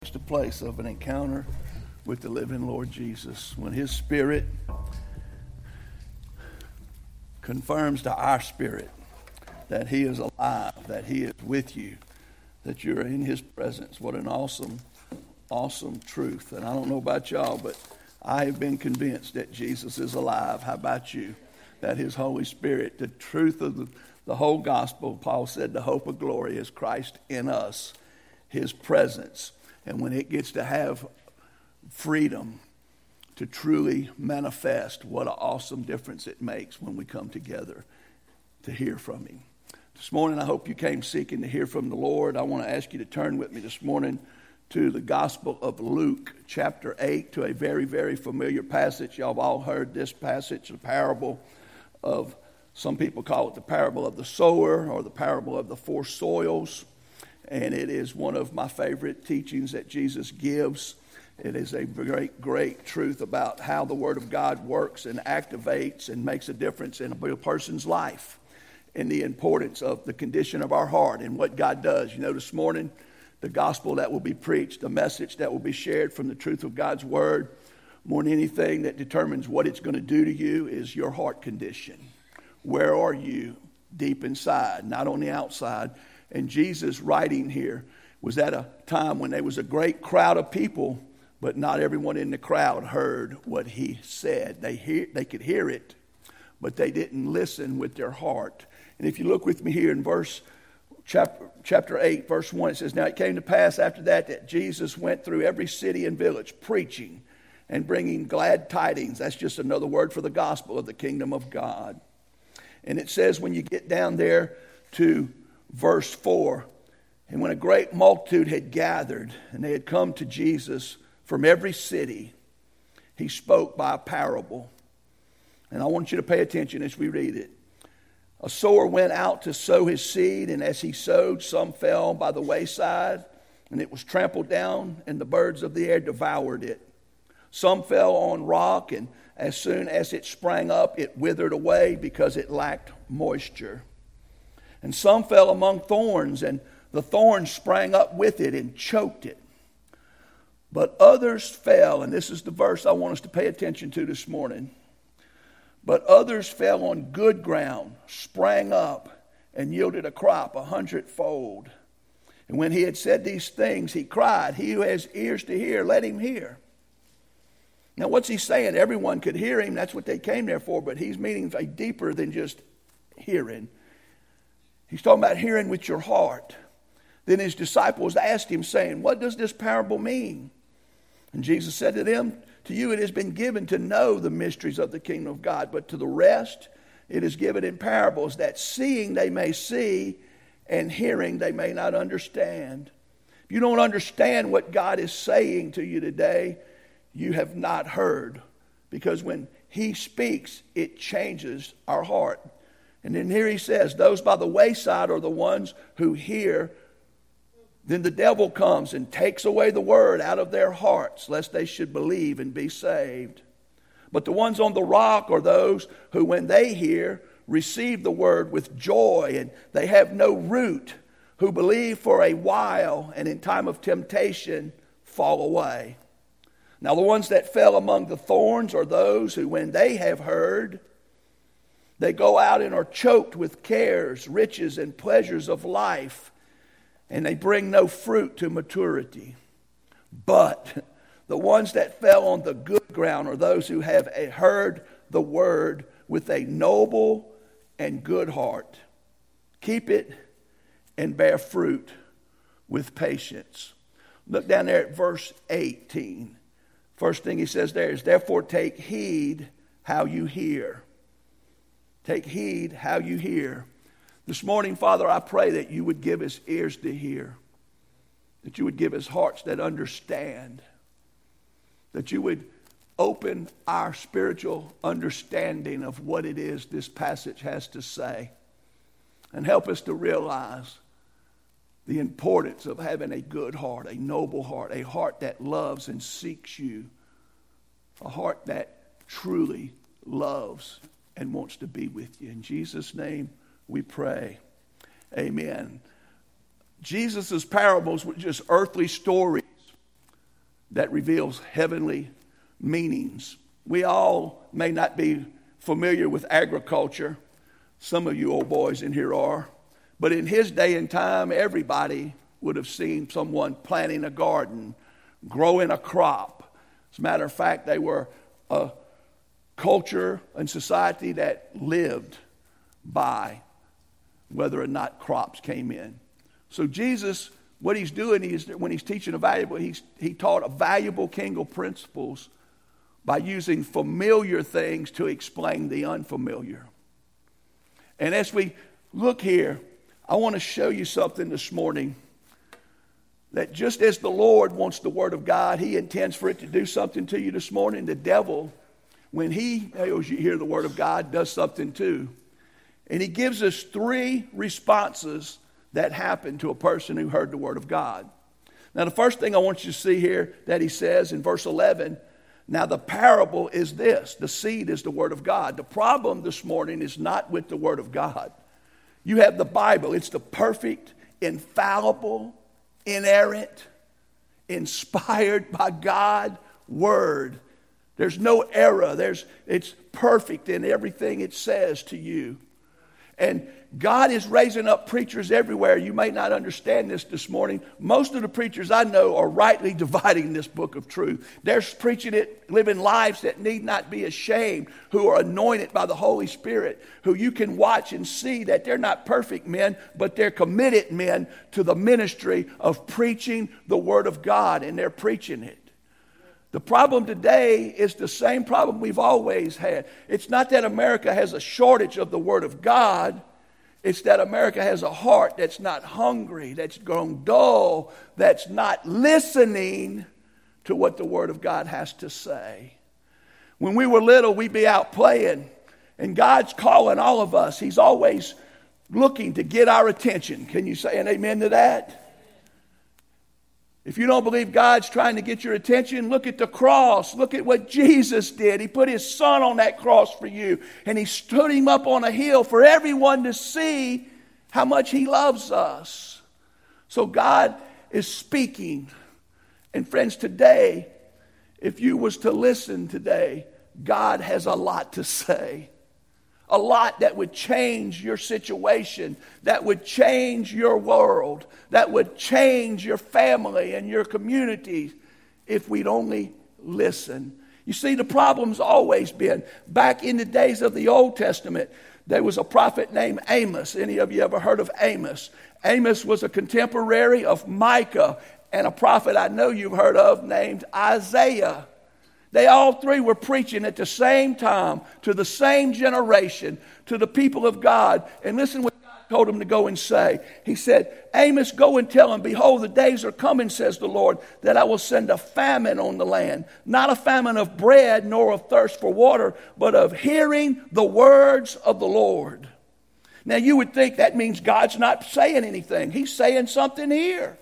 the place of an encounter with the living Lord Jesus. When His Spirit confirms to our spirit that He is alive, that He is with you, that you're in His presence. What an awesome, awesome truth. And I don't know about y'all, but I have been convinced that Jesus is alive. How about you? That His Holy Spirit, the truth of the, the whole gospel, Paul said, the hope of glory is Christ in us, His presence. And when it gets to have freedom to truly manifest, what an awesome difference it makes when we come together to hear from Him. This morning, I hope you came seeking to hear from the Lord. I want to ask you to turn with me this morning to the Gospel of Luke, chapter 8, to a very, very familiar passage. Y'all have all heard this passage, the parable of, some people call it the parable of the sower or the parable of the four soils. And it is one of my favorite teachings that Jesus gives. It is a great, great truth about how the Word of God works and activates and makes a difference in a person's life and the importance of the condition of our heart and what God does. You know, this morning, the gospel that will be preached, the message that will be shared from the truth of God's word, more than anything that determines what it's going to do to you is your heart condition. Where are you deep inside, not on the outside? And Jesus writing here was at a time when there was a great crowd of people, but not everyone in the crowd heard what he said. They, hear, they could hear it, but they didn't listen with their heart. And if you look with me here in verse chapter, chapter 8, verse 1, it says, Now it came to pass after that that Jesus went through every city and village preaching and bringing glad tidings. That's just another word for the gospel of the kingdom of God. And it says, when you get down there to verse 4, and when a great multitude had gathered and they had come to Jesus from every city, he spoke by a parable. And I want you to pay attention as we read it. A sower went out to sow his seed, and as he sowed, some fell by the wayside, and it was trampled down, and the birds of the air devoured it. Some fell on rock, and as soon as it sprang up, it withered away because it lacked moisture. And some fell among thorns, and the thorns sprang up with it and choked it. But others fell, and this is the verse I want us to pay attention to this morning. But others fell on good ground, sprang up, and yielded a crop a hundredfold. And when he had said these things, he cried, He who has ears to hear, let him hear. Now, what's he saying? Everyone could hear him. That's what they came there for, but he's meaning a deeper than just hearing. He's talking about hearing with your heart. Then his disciples asked him, saying, What does this parable mean? And Jesus said to them, To you it has been given to know the mysteries of the kingdom of God, but to the rest it is given in parables, that seeing they may see, and hearing they may not understand. If you don't understand what God is saying to you today, you have not heard. Because when He speaks, it changes our heart. And then here He says, Those by the wayside are the ones who hear then the devil comes and takes away the word out of their hearts, lest they should believe and be saved. But the ones on the rock are those who, when they hear, receive the word with joy, and they have no root, who believe for a while, and in time of temptation fall away. Now, the ones that fell among the thorns are those who, when they have heard, they go out and are choked with cares, riches, and pleasures of life and they bring no fruit to maturity. But the ones that fell on the good ground are those who have heard the word with a noble and good heart. Keep it and bear fruit with patience. Look down there at verse 18. First thing he says there is, therefore take heed how you hear. Take heed how you hear. This morning, Father, I pray that you would give us ears to hear, that you would give us hearts that understand, that you would open our spiritual understanding of what it is this passage has to say, and help us to realize the importance of having a good heart, a noble heart, a heart that loves and seeks you, a heart that truly loves and wants to be with you. In Jesus' name, we pray. Amen. Jesus' parables were just earthly stories that reveals heavenly meanings. We all may not be familiar with agriculture. Some of you old boys in here are. But in his day and time, everybody would have seen someone planting a garden, growing a crop. As a matter of fact, they were culture and society that lived by whether or not crops came in. So Jesus, what he's doing is when he's teaching a valuable, he's, he taught a valuable kingdom principles by using familiar things to explain the unfamiliar. And as we look here, I want to show you something this morning that just as the Lord wants the Word of God, He intends for it to do something to you this morning. The devil, when he knows you hear the Word of God, does something too. And He gives us three responses that happen to a person who heard the Word of God. Now, the first thing I want you to see here that He says in verse 11 now, the parable is this the seed is the Word of God. The problem this morning is not with the Word of God. You have the Bible, it's the perfect, infallible, inerrant, inspired by God word. There's no error. There's, it's perfect in everything it says to you. And God is raising up preachers everywhere. You may not understand this this morning. Most of the preachers I know are rightly dividing this book of truth. They're preaching it, living lives that need not be ashamed, who are anointed by the Holy Spirit, who you can watch and see that they're not perfect men, but they're committed men to the ministry of preaching the Word of God, and they're preaching it. The problem today is the same problem we've always had. It's not that America has a shortage of the Word of God, it's that America has a heart that's not hungry, that's grown dull, that's not listening to what the Word of God has to say. When we were little, we'd be out playing, and God's calling all of us. He's always looking to get our attention. Can you say an amen to that? If you don't believe God's trying to get your attention, look at the cross. Look at what Jesus did. He put his son on that cross for you, and he stood him up on a hill for everyone to see how much he loves us. So God is speaking. And friends, today, if you was to listen today, God has a lot to say a lot that would change your situation, that would change your world, that would change your family and your community if we'd only listen. You see, the problem's always been back in the days of the Old Testament, there was a prophet named Amos. Any of you ever heard of Amos? Amos was a contemporary of Micah and a prophet I know you've heard of named Isaiah. They all three were preaching at the same time to the same generation, to the people of God. And listen what God told them to go and say. He said, Amos, go and tell them, Behold, the days are coming, says the Lord, that I will send a famine on the land. Not a famine of bread, nor of thirst for water, but of hearing the words of the Lord. Now, you would think that means God's not saying anything. He's saying something here.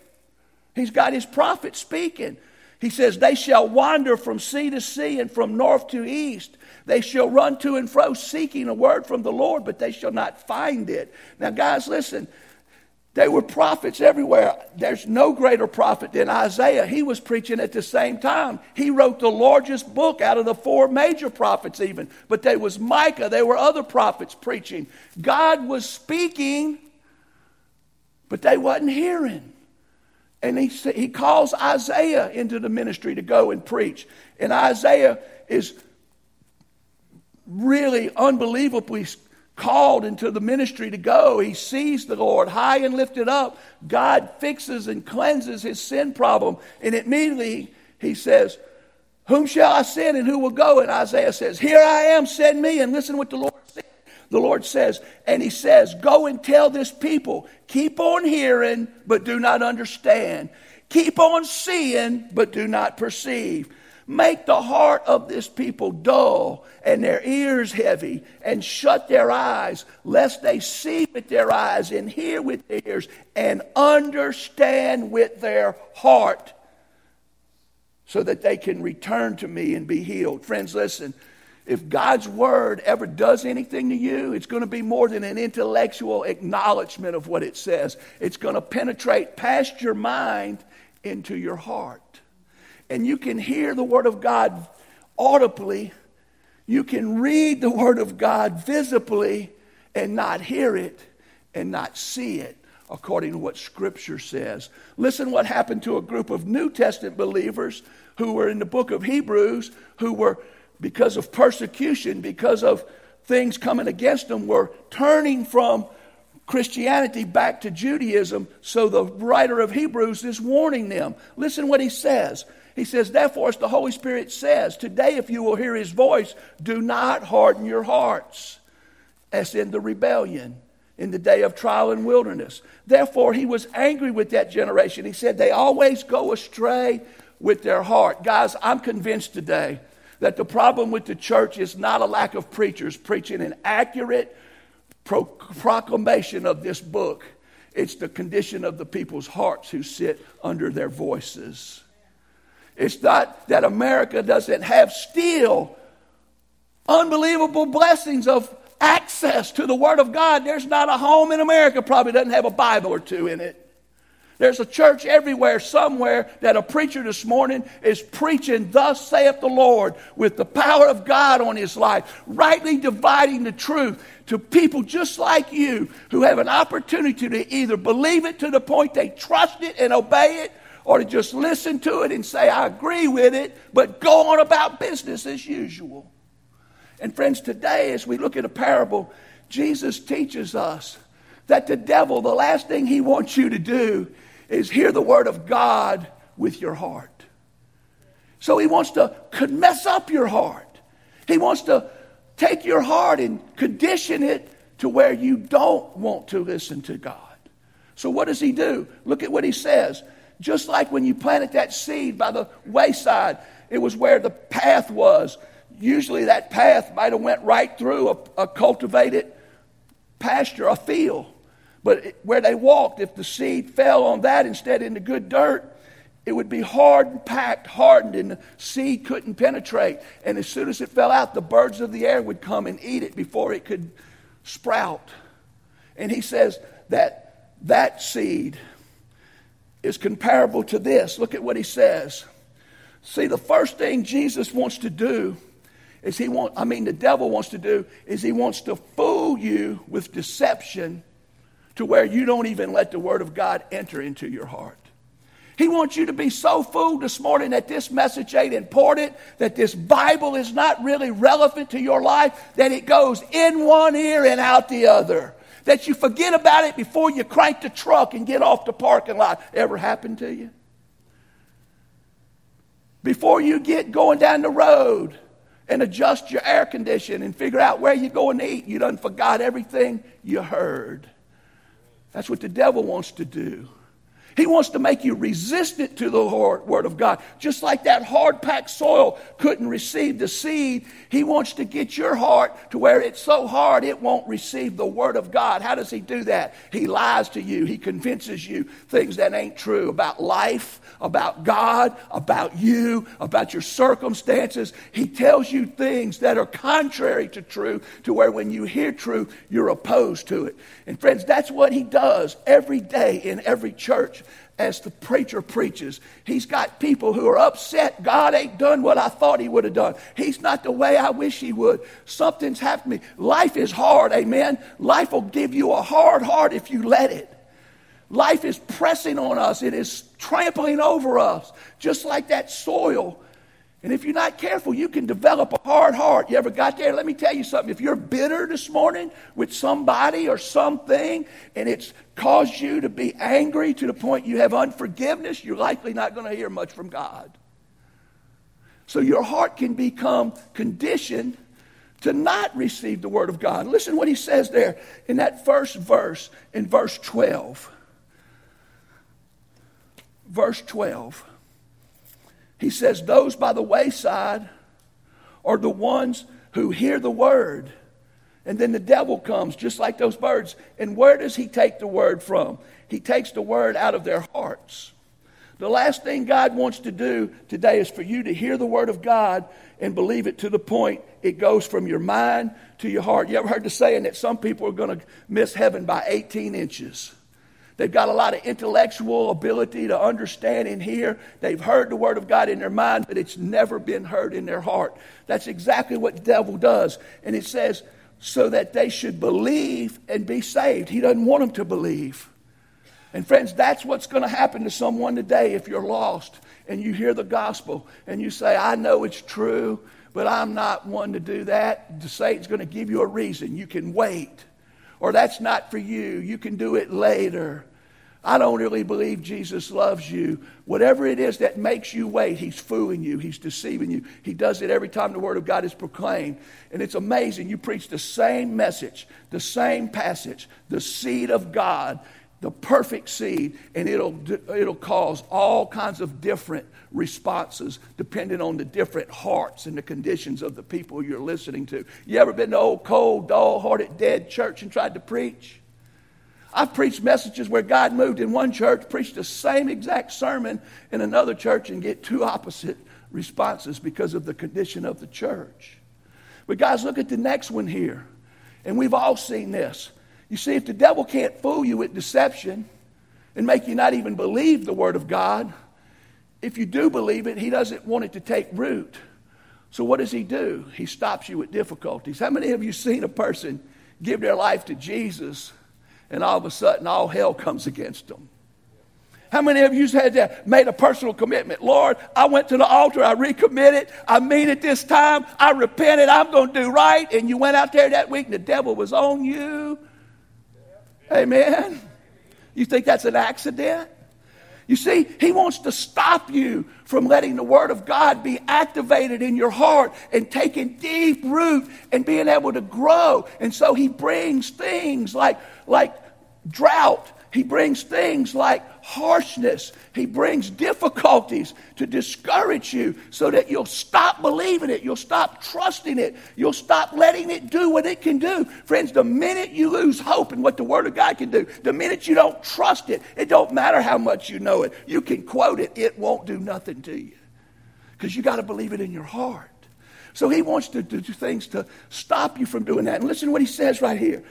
He's got his prophet speaking. He says, They shall wander from sea to sea and from north to east. They shall run to and fro seeking a word from the Lord, but they shall not find it. Now, guys, listen. There were prophets everywhere. There's no greater prophet than Isaiah. He was preaching at the same time. He wrote the largest book out of the four major prophets, even. But there was Micah. There were other prophets preaching. God was speaking, but they wasn't hearing. And he, he calls Isaiah into the ministry to go and preach. And Isaiah is really unbelievably called into the ministry to go. He sees the Lord high and lifted up. God fixes and cleanses his sin problem. And immediately he says, Whom shall I send and who will go? And Isaiah says, Here I am, send me. And listen what the Lord said. The Lord says, and He says, Go and tell this people, keep on hearing, but do not understand. Keep on seeing, but do not perceive. Make the heart of this people dull and their ears heavy, and shut their eyes, lest they see with their eyes and hear with their ears and understand with their heart, so that they can return to me and be healed. Friends, listen if God's word ever does anything to you, it's going to be more than an intellectual acknowledgement of what it says. It's going to penetrate past your mind into your heart. and you can hear the Word of God audibly, you can read the Word of God visibly and not hear it and not see it according to what Scripture says. Listen what happened to a group of New Testament believers who were in the book of Hebrews, who were, because of persecution, because of things coming against them, were turning from Christianity back to Judaism. So the writer of Hebrews is warning them. Listen what he says. He says, Therefore, as the Holy Spirit says, today, if you will hear his voice, do not harden your hearts, as in the rebellion in the day of trial and wilderness. Therefore, he was angry with that generation. He said, They always go astray with their heart. Guys, I'm convinced today that the problem with the church is not a lack of preachers preaching an accurate pro- proclamation of this book. It's the condition of the people's hearts who sit under their voices. It's not that America doesn't have still unbelievable blessings of access to the Word of God. There's not a home in America probably doesn't have a Bible or two in it. There's a church everywhere, somewhere, that a preacher this morning is preaching, Thus saith the Lord, with the power of God on his life, rightly dividing the truth to people just like you who have an opportunity to either believe it to the point they trust it and obey it, or to just listen to it and say, I agree with it, but go on about business as usual. And friends, today, as we look at a parable, Jesus teaches us that the devil, the last thing he wants you to do is hear the word of God with your heart. So he wants to could mess up your heart. He wants to take your heart and condition it to where you don't want to listen to God. So what does he do? Look at what he says. Just like when you planted that seed by the wayside, it was where the path was. Usually that path might have went right through a, a cultivated pasture, a field. But where they walked, if the seed fell on that instead into good dirt, it would be hard and packed, hardened, and the seed couldn't penetrate. And as soon as it fell out, the birds of the air would come and eat it before it could sprout. And he says that that seed is comparable to this. Look at what he says. See, the first thing Jesus wants to do is he want I mean the devil wants to do is he wants to fool you with deception to where you don't even let the Word of God enter into your heart. He wants you to be so fooled this morning that this message ain't important, that this Bible is not really relevant to your life, that it goes in one ear and out the other. That you forget about it before you crank the truck and get off the parking lot. Ever happened to you? Before you get going down the road and adjust your air condition and figure out where you're going to eat, you done forgot everything you heard. That's what the devil wants to do. He wants to make you resistant to the Word of God. Just like that hard packed soil couldn't receive the seed, He wants to get your heart to where it's so hard it won't receive the Word of God. How does He do that? He lies to you, He convinces you things that ain't true about life, about God, about you, about your circumstances. He tells you things that are contrary to truth, to where when you hear truth, you're opposed to it. And friends, that's what He does every day in every church as the preacher preaches. He's got people who are upset. God ain't done what I thought he would have done. He's not the way I wish he would. Something's happened to me. Life is hard, amen. Life will give you a hard heart if you let it. Life is pressing on us, it is trampling over us, just like that soil and if you're not careful, you can develop a hard heart. You ever got there? Let me tell you something. If you're bitter this morning with somebody or something, and it's caused you to be angry to the point you have unforgiveness, you're likely not going to hear much from God. So your heart can become conditioned to not receive the word of God. Listen what he says there in that first verse, in verse 12. Verse 12. He says, Those by the wayside are the ones who hear the word. And then the devil comes, just like those birds. And where does he take the word from? He takes the word out of their hearts. The last thing God wants to do today is for you to hear the word of God and believe it to the point it goes from your mind to your heart. You ever heard the saying that some people are going to miss heaven by 18 inches? They've got a lot of intellectual ability to understand and hear. They've heard the word of God in their mind, but it's never been heard in their heart. That's exactly what the devil does. And it says, so that they should believe and be saved. He doesn't want them to believe. And friends, that's what's going to happen to someone today if you're lost and you hear the gospel and you say, I know it's true, but I'm not one to do that. The Satan's going to give you a reason. You can wait. Or that's not for you. You can do it later. I don't really believe Jesus loves you. Whatever it is that makes you wait, he's fooling you, he's deceiving you. He does it every time the word of God is proclaimed. And it's amazing. You preach the same message, the same passage, the seed of God, the perfect seed, and it'll, it'll cause all kinds of different responses depending on the different hearts and the conditions of the people you're listening to. You ever been to old, cold, dull hearted, dead church and tried to preach? I've preached messages where God moved in one church, preached the same exact sermon in another church, and get two opposite responses because of the condition of the church. But, guys, look at the next one here. And we've all seen this. You see, if the devil can't fool you with deception and make you not even believe the Word of God, if you do believe it, he doesn't want it to take root. So, what does he do? He stops you with difficulties. How many of you seen a person give their life to Jesus and all of a sudden all hell comes against them. How many of you had that, made a personal commitment? Lord, I went to the altar, I recommitted, I mean it this time, I repented, I'm going to do right. And you went out there that week and the devil was on you. Amen. You think that's an accident? You see, he wants to stop you from letting the Word of God be activated in your heart and taking deep root and being able to grow. And so he brings things like, like drought he brings things like harshness. He brings difficulties to discourage you so that you'll stop believing it. You'll stop trusting it. You'll stop letting it do what it can do. Friends, the minute you lose hope in what the Word of God can do, the minute you don't trust it, it don't matter how much you know it. You can quote it, it won't do nothing to you because you got to believe it in your heart. So he wants to do things to stop you from doing that. And listen to what he says right here.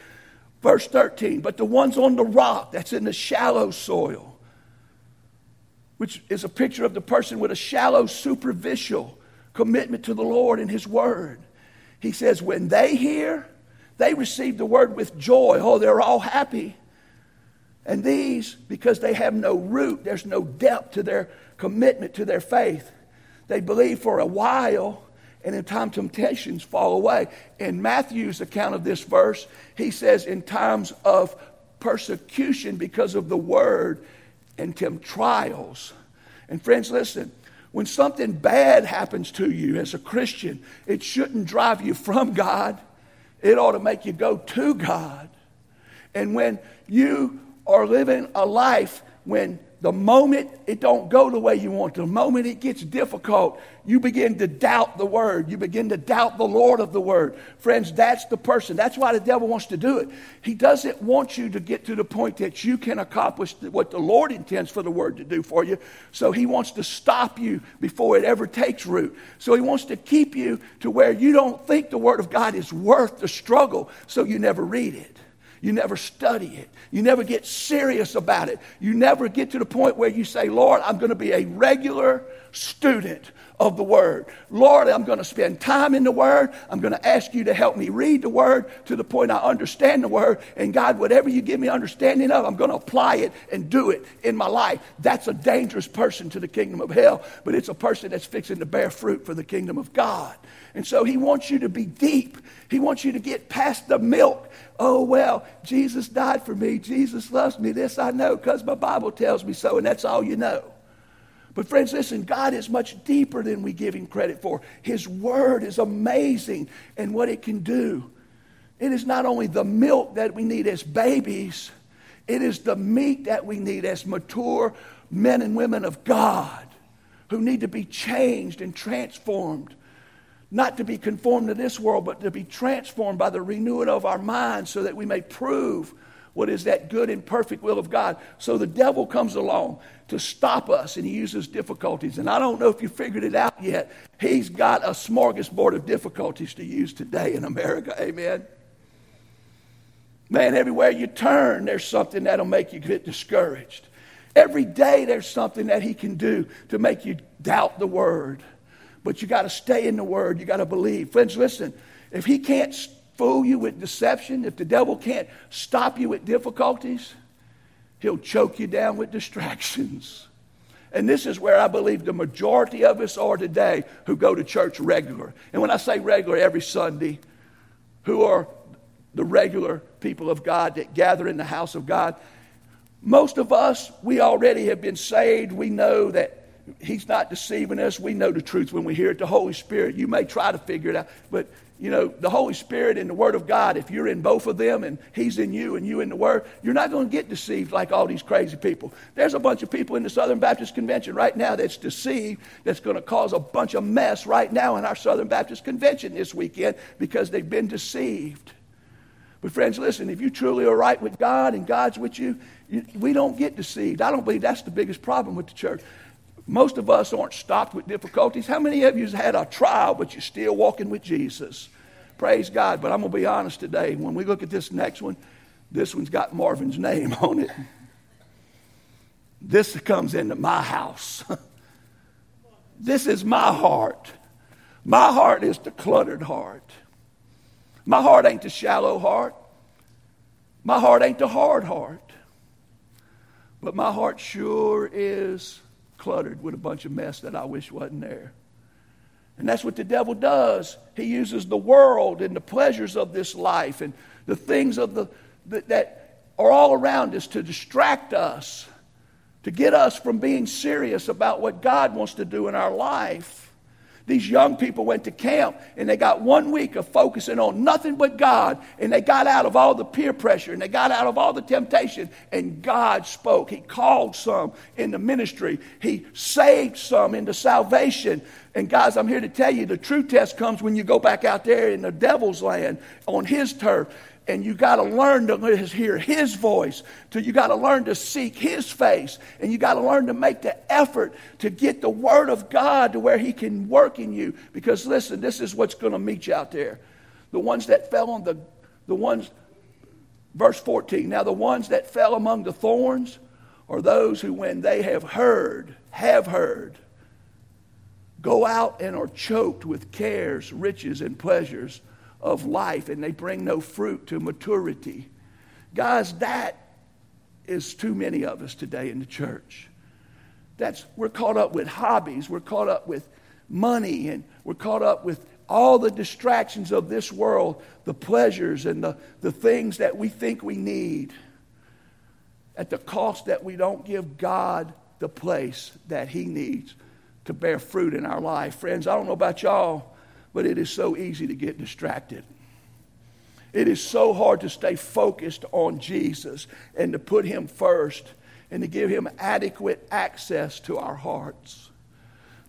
Verse 13, but the ones on the rock, that's in the shallow soil, which is a picture of the person with a shallow, superficial commitment to the Lord and His Word. He says, when they hear, they receive the Word with joy. Oh, they're all happy. And these, because they have no root, there's no depth to their commitment to their faith, they believe for a while and in time temptations fall away. In Matthew's account of this verse, he says, in times of persecution because of the word and tempt trials. And friends, listen, when something bad happens to you as a Christian, it shouldn't drive you from God. It ought to make you go to God. And when you are living a life when the moment it don't go the way you want, the moment it gets difficult, you begin to doubt the word. You begin to doubt the Lord of the word. Friends, that's the person. That's why the devil wants to do it. He doesn't want you to get to the point that you can accomplish what the Lord intends for the word to do for you. So he wants to stop you before it ever takes root. So he wants to keep you to where you don't think the word of God is worth the struggle, so you never read it. You never study it. You never get serious about it. You never get to the point where you say, Lord, I'm going to be a regular student of the Word. Lord, I'm going to spend time in the Word. I'm going to ask you to help me read the Word to the point I understand the Word. And God, whatever you give me understanding of, I'm going to apply it and do it in my life. That's a dangerous person to the kingdom of hell, but it's a person that's fixing to bear fruit for the kingdom of God. And so he wants you to be deep. He wants you to get past the milk. Oh, well, Jesus died for me. Jesus loves me. This I know because my Bible tells me so, and that's all you know. But, friends, listen, God is much deeper than we give him credit for. His word is amazing and what it can do. It is not only the milk that we need as babies, it is the meat that we need as mature men and women of God who need to be changed and transformed not to be conformed to this world, but to be transformed by the renewing of our minds so that we may prove what is that good and perfect will of God. So the devil comes along to stop us and he uses difficulties. And I don't know if you figured it out yet. He's got a smorgasbord of difficulties to use today in America. Amen. Man, everywhere you turn, there's something that'll make you get discouraged. Every day, there's something that He can do to make you doubt the Word. But you got to stay in the Word. You got to believe. Friends, listen, if He can't fool you with deception, if the devil can't stop you with difficulties, He'll choke you down with distractions. And this is where I believe the majority of us are today who go to church regular. And when I say regular, every Sunday, who are the regular people of God that gather in the house of God. Most of us, we already have been saved. We know that He's not deceiving us. We know the truth when we hear it. The Holy Spirit, you may try to figure it out, but you know, the Holy Spirit and the Word of God, if you're in both of them and He's in you and you in the Word, you're not going to get deceived like all these crazy people. There's a bunch of people in the Southern Baptist Convention right now that's deceived, that's going to cause a bunch of mess right now in our Southern Baptist Convention this weekend because they've been deceived. But, friends, listen, if you truly are right with God and God's with you, you we don't get deceived. I don't believe that's the biggest problem with the church. Most of us aren't stopped with difficulties. How many of you have had a trial, but you're still walking with Jesus? Praise God. But I'm going to be honest today. When we look at this next one, this one's got Marvin's name on it. This comes into my house. this is my heart. My heart is the cluttered heart. My heart ain't the shallow heart. My heart ain't the hard heart. But my heart sure is cluttered with a bunch of mess that I wish wasn't there. And that's what the devil does. He uses the world and the pleasures of this life and the things of the, that are all around us to distract us, to get us from being serious about what God wants to do in our life. These young people went to camp and they got one week of focusing on nothing but God. And they got out of all the peer pressure and they got out of all the temptation. And God spoke. He called some into ministry, He saved some into salvation. And guys, I'm here to tell you the true test comes when you go back out there in the devil's land on his turf and you got to learn to hear his voice to you got to learn to seek his face and you got to learn to make the effort to get the word of god to where he can work in you. Because listen this is what's going to meet you out there. The ones that fell on the the ones verse 14 now the ones that fell among the thorns are those who when they have heard have heard go out and are choked with cares riches and pleasures of life and they bring no fruit to maturity. Guys, that is too many of us today in the church. That's we're caught up with hobbies, we're caught up with money, and we're caught up with all the distractions of this world, the pleasures and the, the things that we think we need at the cost that we don't give God the place that He needs to bear fruit in our life. Friends, I don't know about y'all, but it is so easy to get distracted. It is so hard to stay focused on Jesus and to put Him first and to give Him adequate access to our hearts.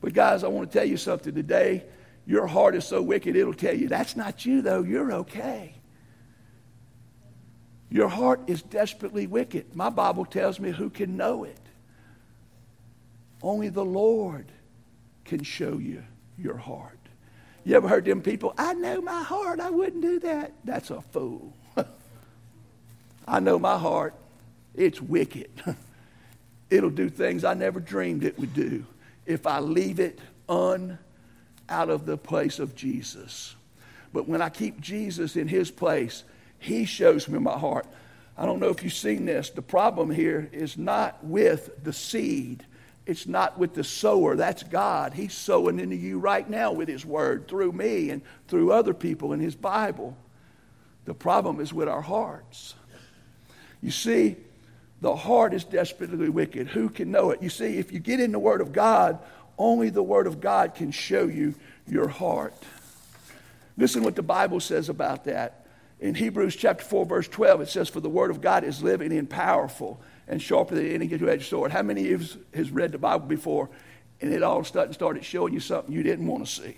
But, guys, I want to tell you something today. Your heart is so wicked, it'll tell you, that's not you, though. You're okay. Your heart is desperately wicked. My Bible tells me who can know it. Only the Lord can show you your heart. You ever heard them people? I know my heart. I wouldn't do that. That's a fool. I know my heart. It's wicked. It'll do things I never dreamed it would do if I leave it un out of the place of Jesus. But when I keep Jesus in his place, he shows me my heart. I don't know if you've seen this. The problem here is not with the seed it's not with the sower, that's God. He's sowing into you right now with His Word through me and through other people in His Bible. The problem is with our hearts. You see, the heart is desperately wicked. Who can know it? You see, if you get in the Word of God, only the Word of God can show you your heart. Listen what the Bible says about that. In Hebrews chapter 4, verse 12, it says, For the Word of God is living and powerful and sharper than any two-edged sword. How many of you has read the Bible before and it all started showing you something you didn't want to see?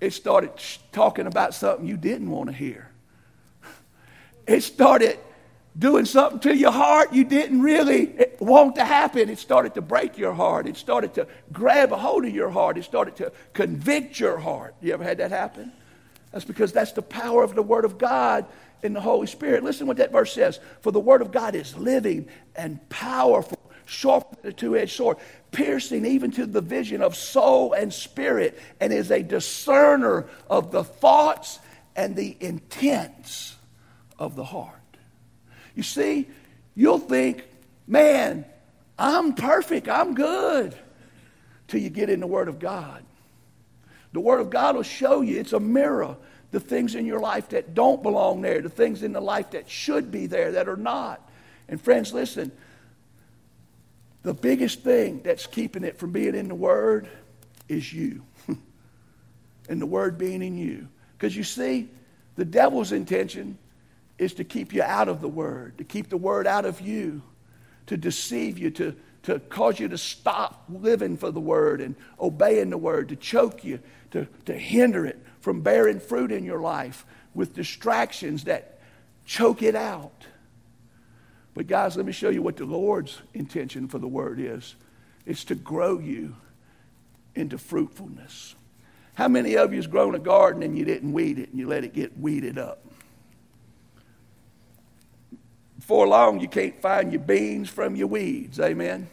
It started talking about something you didn't want to hear. It started doing something to your heart you didn't really want to happen. It started to break your heart. It started to grab a hold of your heart. It started to convict your heart. You ever had that happen? That's because that's the power of the Word of God in the Holy Spirit. Listen what that verse says. For the Word of God is living and powerful, sharper than a two edged sword, piercing even to the vision of soul and spirit, and is a discerner of the thoughts and the intents of the heart. You see, you'll think, man, I'm perfect, I'm good, till you get in the Word of God. The Word of God will show you, it's a mirror, the things in your life that don't belong there, the things in the life that should be there that are not. And friends, listen, the biggest thing that's keeping it from being in the Word is you. and the Word being in you. Because you see, the devil's intention is to keep you out of the Word, to keep the Word out of you, to deceive you, to, to cause you to stop living for the Word and obeying the Word, to choke you, to, to hinder it from bearing fruit in your life with distractions that choke it out. But, guys, let me show you what the Lord's intention for the Word is it's to grow you into fruitfulness. How many of you has grown a garden and you didn't weed it and you let it get weeded up? Before long, you can't find your beans from your weeds. Amen.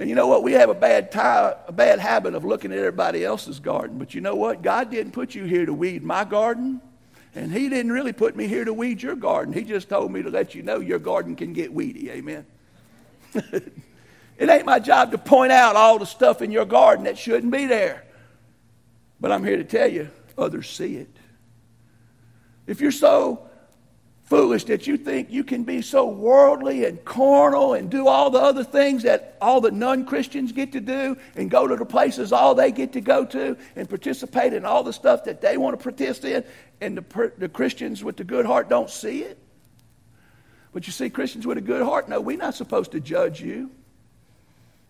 And you know what? We have a bad, tie, a bad habit of looking at everybody else's garden. But you know what? God didn't put you here to weed my garden. And He didn't really put me here to weed your garden. He just told me to let you know your garden can get weedy. Amen. it ain't my job to point out all the stuff in your garden that shouldn't be there. But I'm here to tell you, others see it. If you're so foolish that you think you can be so worldly and carnal and do all the other things that all the non Christians get to do and go to the places all they get to go to and participate in all the stuff that they want to participate in, and the, the Christians with the good heart don't see it. But you see, Christians with a good heart, no, we're not supposed to judge you,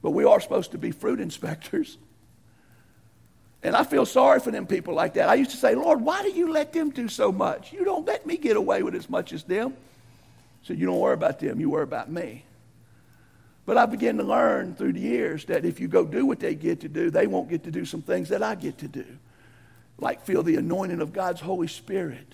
but we are supposed to be fruit inspectors. And I feel sorry for them people like that. I used to say, Lord, why do you let them do so much? You don't let me get away with as much as them. So you don't worry about them, you worry about me. But I began to learn through the years that if you go do what they get to do, they won't get to do some things that I get to do. Like feel the anointing of God's Holy Spirit.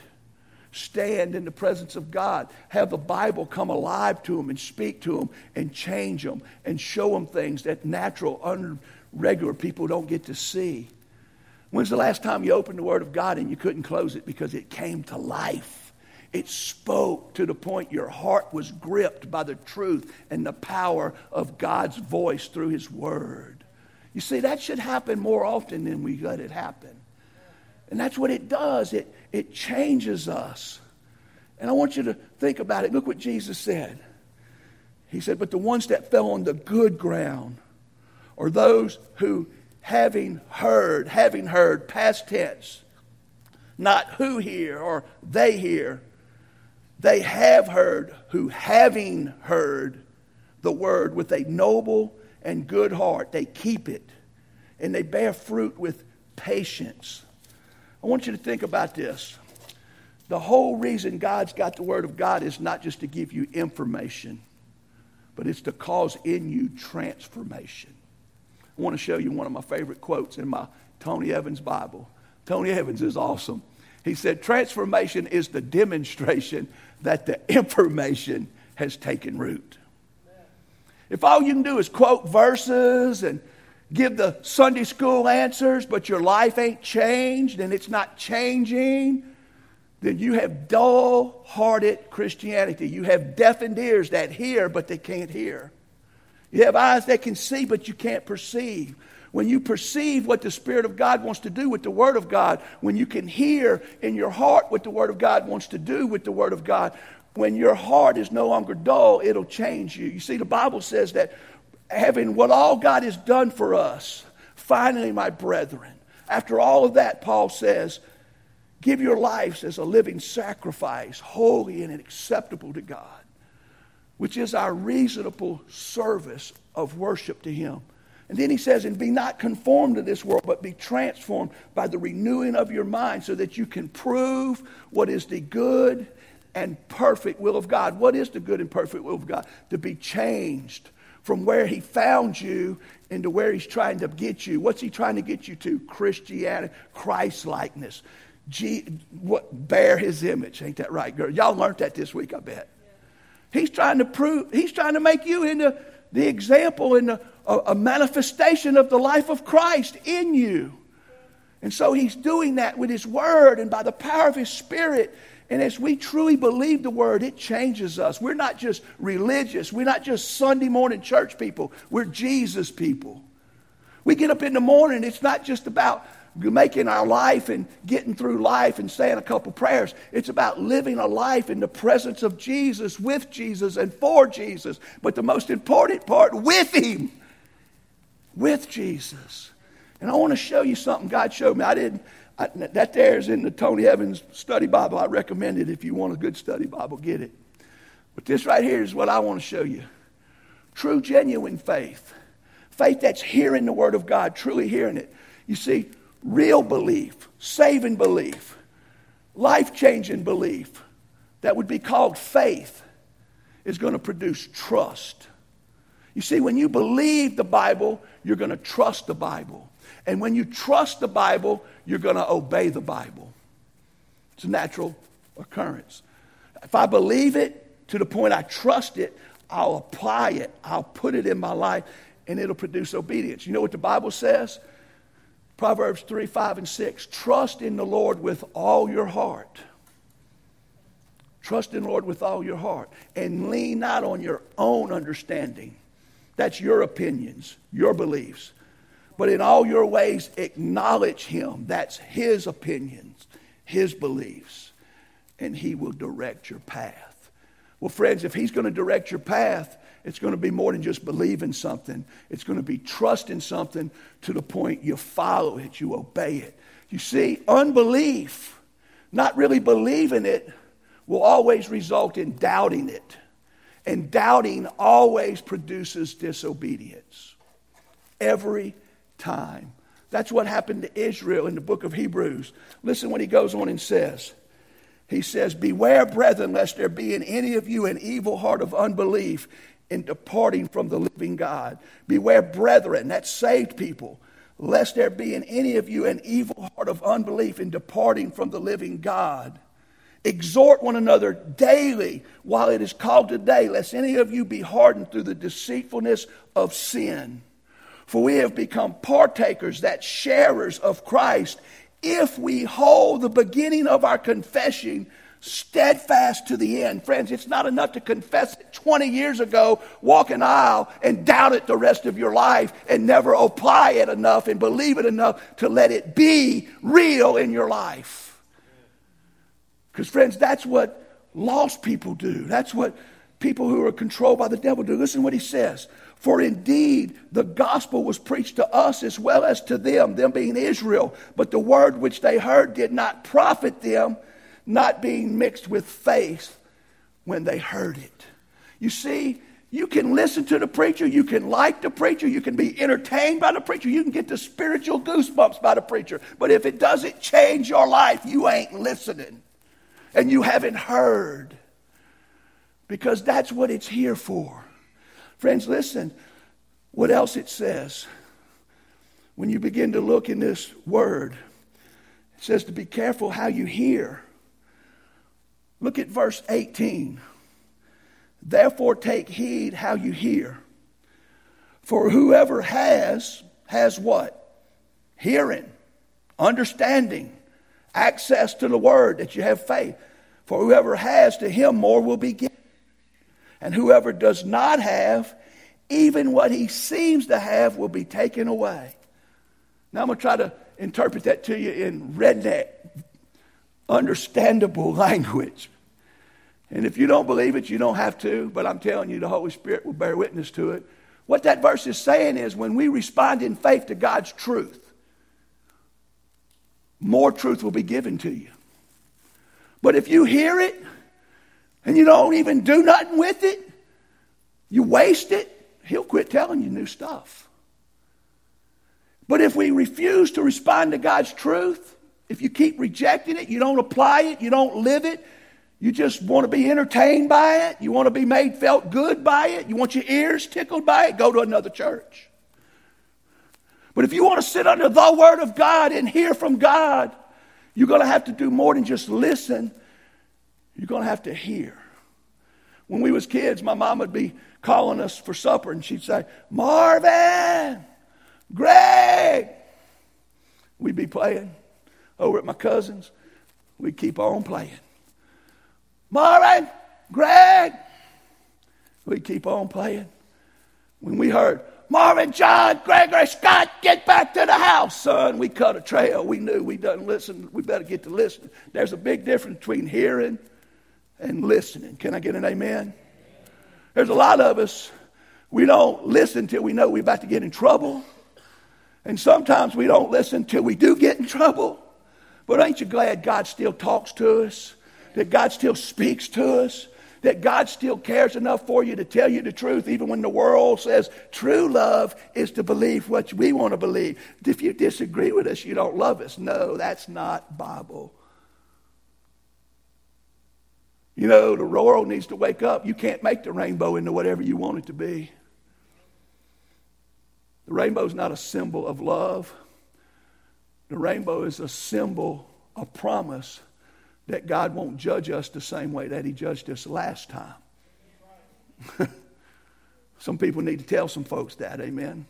Stand in the presence of God. Have the Bible come alive to them and speak to them and change them and show them things that natural, unregular people don't get to see. When's the last time you opened the Word of God and you couldn't close it because it came to life? It spoke to the point your heart was gripped by the truth and the power of God's voice through His Word. You see, that should happen more often than we let it happen. And that's what it does, it, it changes us. And I want you to think about it. Look what Jesus said. He said, But the ones that fell on the good ground are those who having heard, having heard, past tense, not who hear or they hear. They have heard, who having heard the word with a noble and good heart, they keep it and they bear fruit with patience. I want you to think about this. The whole reason God's got the Word of God is not just to give you information, but it's to cause in you transformation. I want to show you one of my favorite quotes in my Tony Evans Bible. Tony Evans is awesome. He said, Transformation is the demonstration that the information has taken root. If all you can do is quote verses and give the Sunday school answers, but your life ain't changed and it's not changing, then you have dull hearted Christianity. You have deafened ears that hear, but they can't hear. You have eyes that can see, but you can't perceive. When you perceive what the Spirit of God wants to do with the Word of God, when you can hear in your heart what the Word of God wants to do with the Word of God, when your heart is no longer dull, it'll change you. You see, the Bible says that having what all God has done for us, finally, my brethren, after all of that, Paul says, give your lives as a living sacrifice, holy and acceptable to God which is our reasonable service of worship to Him. And then he says, and be not conformed to this world, but be transformed by the renewing of your mind so that you can prove what is the good and perfect will of God. What is the good and perfect will of God? To be changed from where he found you into where he's trying to get you. What's he trying to get you to? Christianity, Christ likeness. what bear his image. Ain't that right, girl? Y'all learned that this week, I bet. He's trying to prove, he's trying to make you into the example and a, a manifestation of the life of Christ in you. And so he's doing that with his word and by the power of his spirit. And as we truly believe the word, it changes us. We're not just religious, we're not just Sunday morning church people, we're Jesus people. We get up in the morning, it's not just about making our life and getting through life and saying a couple prayers. It's about living a life in the presence of Jesus, with Jesus, and for Jesus. But the most important part, with Him. With Jesus. And I want to show you something God showed me. I didn't, I, that there is in the Tony Evans study Bible. I recommend it if you want a good study Bible, get it. But this right here is what I want to show you true, genuine faith. Faith that's hearing the Word of God, truly hearing it. You see, real belief, saving belief, life changing belief that would be called faith is going to produce trust. You see, when you believe the Bible, you're going to trust the Bible. And when you trust the Bible, you're going to obey the Bible. It's a natural occurrence. If I believe it to the point I trust it, I'll apply it, I'll put it in my life, and it'll produce obedience. You know what the Bible says? Proverbs 3, 5, and 6. Trust in the Lord with all your heart. Trust in the Lord with all your heart. And lean not on your own understanding. That's your opinions, your beliefs. But in all your ways, acknowledge Him. That's His opinions, His beliefs. And He will direct your path. Well, friends, if He's going to direct your path, it's going to be more than just believing something. It's going to be trusting something to the point you follow it, you obey it. You see, unbelief, not really believing it, will always result in doubting it. And doubting always produces disobedience. Every time. That's what happened to Israel in the book of Hebrews. Listen what he goes on and says. He says, Beware, brethren, lest there be in any of you an evil heart of unbelief in departing from the living God. Beware, brethren, that saved people, lest there be in any of you an evil heart of unbelief in departing from the living God. Exhort one another daily while it is called today, lest any of you be hardened through the deceitfulness of sin. For we have become partakers, that sharers of Christ, if we hold the beginning of our confession steadfast to the end. Friends, it's not enough to confess it 20 years ago, walk an aisle, and doubt it the rest of your life and never apply it enough and believe it enough to let it be real in your life. Because, friends, that's what lost people do. That's what people who are controlled by the devil do. Listen what he says. For indeed, the gospel was preached to us as well as to them, them being Israel. But the word which they heard did not profit them not being mixed with faith when they heard it. You see, you can listen to the preacher, you can like the preacher, you can be entertained by the preacher, you can get the spiritual goosebumps by the preacher. But if it doesn't change your life, you ain't listening and you haven't heard because that's what it's here for. Friends, listen what else it says. When you begin to look in this word, it says to be careful how you hear. Look at verse 18. Therefore, take heed how you hear. For whoever has, has what? Hearing, understanding, access to the word that you have faith. For whoever has, to him more will be given. And whoever does not have, even what he seems to have will be taken away. Now I'm going to try to interpret that to you in redneck understandable language. And if you don't believe it, you don't have to, but I'm telling you, the Holy Spirit will bear witness to it. What that verse is saying is when we respond in faith to God's truth, more truth will be given to you. But if you hear it and you don't even do nothing with it, you waste it, He'll quit telling you new stuff. But if we refuse to respond to God's truth, if you keep rejecting it, you don't apply it, you don't live it, You just want to be entertained by it. You want to be made felt good by it. You want your ears tickled by it. Go to another church. But if you want to sit under the Word of God and hear from God, you're going to have to do more than just listen. You're going to have to hear. When we was kids, my mom would be calling us for supper, and she'd say, Marvin, Greg. We'd be playing over at my cousin's. We'd keep on playing. Marvin, Greg. We'd keep on playing. When we heard, Marvin, John, Gregory, Scott, get back to the house, son. We cut a trail. We knew we didn't listen. We better get to listen. There's a big difference between hearing and listening. Can I get an amen? There's a lot of us, we don't listen till we know we're about to get in trouble. And sometimes we don't listen till we do get in trouble. But ain't you glad God still talks to us? That God still speaks to us? That God still cares enough for you to tell you the truth, even when the world says true love is to believe what we want to believe. If you disagree with us, you don't love us. No, that's not Bible. You know, the world needs to wake up. You can't make the rainbow into whatever you want it to be. The rainbow is not a symbol of love. The rainbow is a symbol of promise that God won't judge us the same way that He judged us last time. some people need to tell some folks that, amen.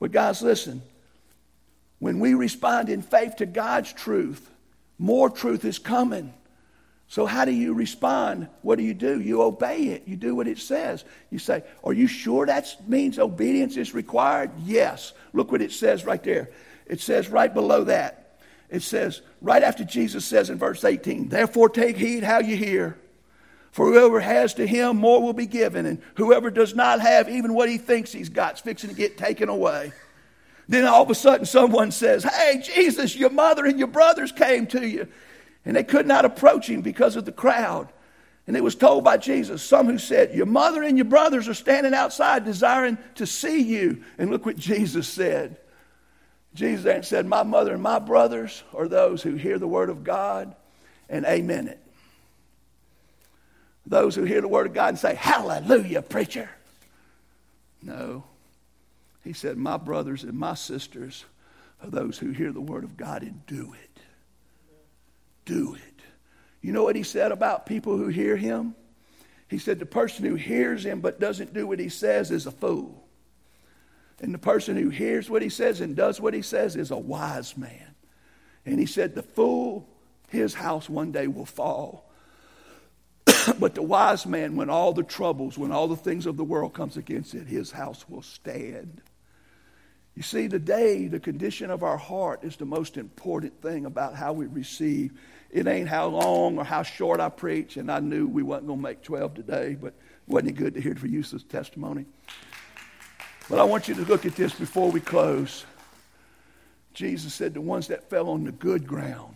But, guys, listen. When we respond in faith to God's truth, more truth is coming. So, how do you respond? What do you do? You obey it. You do what it says. You say, Are you sure that means obedience is required? Yes. Look what it says right there. It says right below that. It says, right after Jesus says in verse 18, Therefore take heed how you hear. For whoever has to him, more will be given. And whoever does not have even what he thinks he's got is fixing to get taken away. Then all of a sudden, someone says, Hey, Jesus, your mother and your brothers came to you and they could not approach him because of the crowd. And it was told by Jesus, some who said, Your mother and your brothers are standing outside desiring to see you. And look what Jesus said. Jesus said, My mother and my brothers are those who hear the word of God and amen it. Those who hear the word of God and say, Hallelujah, preacher. No. He said, My brothers and my sisters are those who hear the word of God and do it do it. You know what he said about people who hear him? He said the person who hears him but doesn't do what he says is a fool. And the person who hears what he says and does what he says is a wise man. And he said, The fool, his house one day will fall. but the wise man, when all the troubles, when all the things of the world comes against it, his house will stand. You see, today, the condition of our heart is the most important thing about how we receive it ain't how long or how short I preach, and I knew we wasn't going to make 12 today, but wasn't it good to hear for Eustace's testimony? But I want you to look at this before we close. Jesus said the ones that fell on the good ground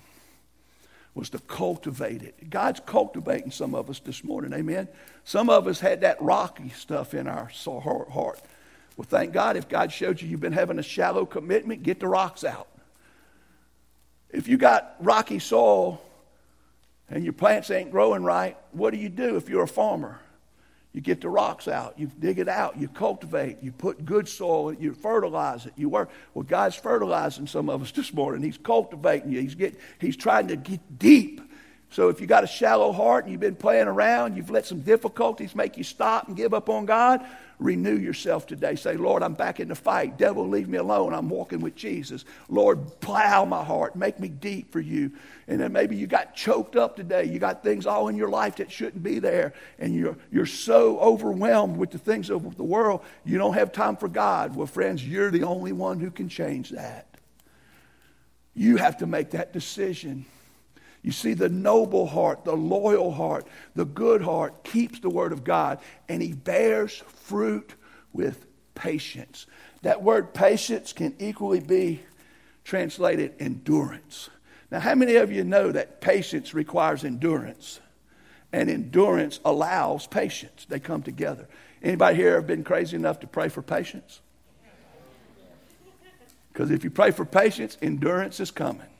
was to cultivate it. God's cultivating some of us this morning, amen? Some of us had that rocky stuff in our heart. Well, thank God if God showed you you've been having a shallow commitment, get the rocks out. If you got rocky soil and your plants ain't growing right, what do you do if you're a farmer? You get the rocks out, you dig it out, you cultivate, you put good soil, in you fertilize it, you work. Well, God's fertilizing some of us this morning. He's cultivating you. He's get, He's trying to get deep. So if you got a shallow heart and you've been playing around, you've let some difficulties make you stop and give up on God, renew yourself today. Say, Lord, I'm back in the fight. Devil, leave me alone. I'm walking with Jesus. Lord, plow my heart. Make me deep for you. And then maybe you got choked up today. You got things all in your life that shouldn't be there. And you're, you're so overwhelmed with the things of the world, you don't have time for God. Well, friends, you're the only one who can change that. You have to make that decision. You see, the noble heart, the loyal heart, the good heart keeps the word of God and he bears fruit with patience. That word patience can equally be translated endurance. Now, how many of you know that patience requires endurance? And endurance allows patience. They come together. Anybody here have been crazy enough to pray for patience? Because if you pray for patience, endurance is coming.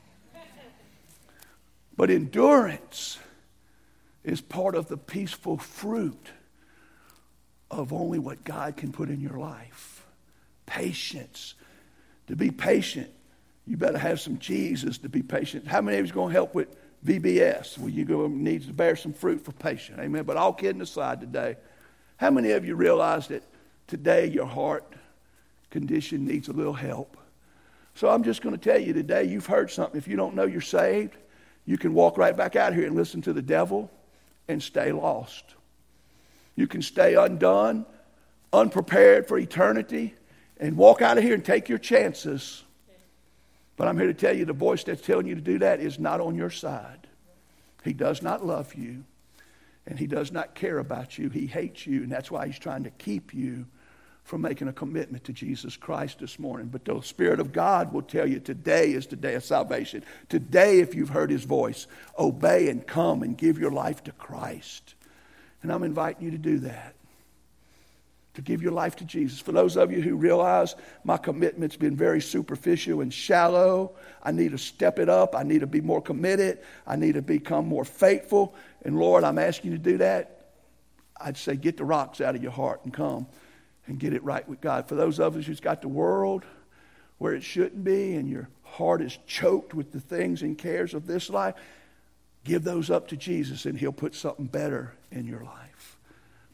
But endurance is part of the peaceful fruit of only what God can put in your life. Patience. To be patient, you better have some Jesus to be patient. How many of you is going to help with VBS? Well, you go needs to bear some fruit for patience. Amen. But all kidding aside today, how many of you realize that today your heart condition needs a little help? So I'm just going to tell you today, you've heard something. If you don't know you're saved, you can walk right back out here and listen to the devil and stay lost. You can stay undone, unprepared for eternity, and walk out of here and take your chances. But I'm here to tell you the voice that's telling you to do that is not on your side. He does not love you, and he does not care about you. He hates you, and that's why he's trying to keep you from making a commitment to Jesus Christ this morning. But the Spirit of God will tell you today is the day of salvation. Today, if you've heard His voice, obey and come and give your life to Christ. And I'm inviting you to do that. To give your life to Jesus. For those of you who realize my commitment's been very superficial and shallow, I need to step it up. I need to be more committed. I need to become more faithful. And Lord, I'm asking you to do that. I'd say get the rocks out of your heart and come and get it right with God. For those of us who's got the world where it shouldn't be and your heart is choked with the things and cares of this life, give those up to Jesus and he'll put something better in your life.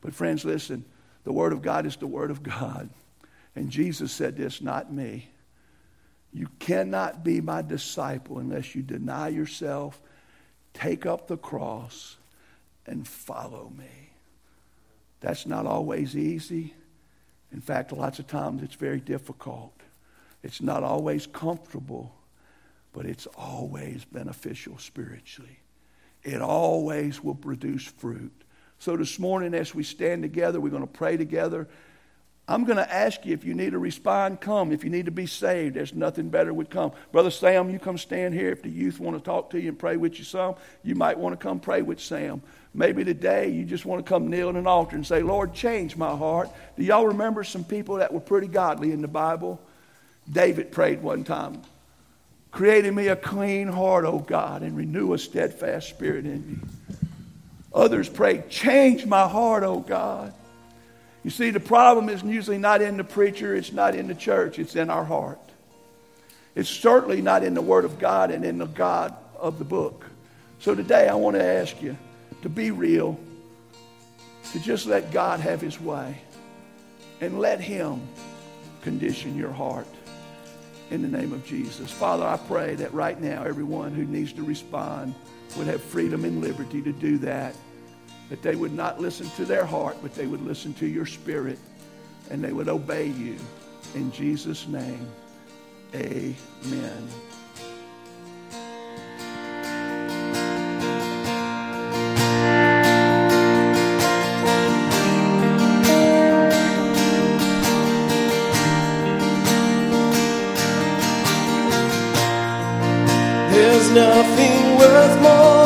But friends, listen, the word of God is the word of God. And Jesus said this, not me. You cannot be my disciple unless you deny yourself, take up the cross, and follow me. That's not always easy. In fact, lots of times it's very difficult. It's not always comfortable, but it's always beneficial spiritually. It always will produce fruit. So this morning, as we stand together, we're going to pray together. I'm going to ask you if you need to respond, come. If you need to be saved, there's nothing better would come. Brother Sam, you come stand here. If the youth want to talk to you and pray with you some, you might want to come pray with Sam. Maybe today you just want to come kneel at an altar and say, Lord, change my heart. Do y'all remember some people that were pretty godly in the Bible? David prayed one time, Create in me a clean heart, O God, and renew a steadfast spirit in me. Others prayed, Change my heart, O God. You see, the problem is usually not in the preacher, it's not in the church, it's in our heart. It's certainly not in the Word of God and in the God of the book. So today I want to ask you to be real, to just let God have His way, and let Him condition your heart in the name of Jesus. Father, I pray that right now everyone who needs to respond would have freedom and liberty to do that that they would not listen to their heart, but they would listen to your spirit and they would obey you. In Jesus' name, amen. There's nothing worth more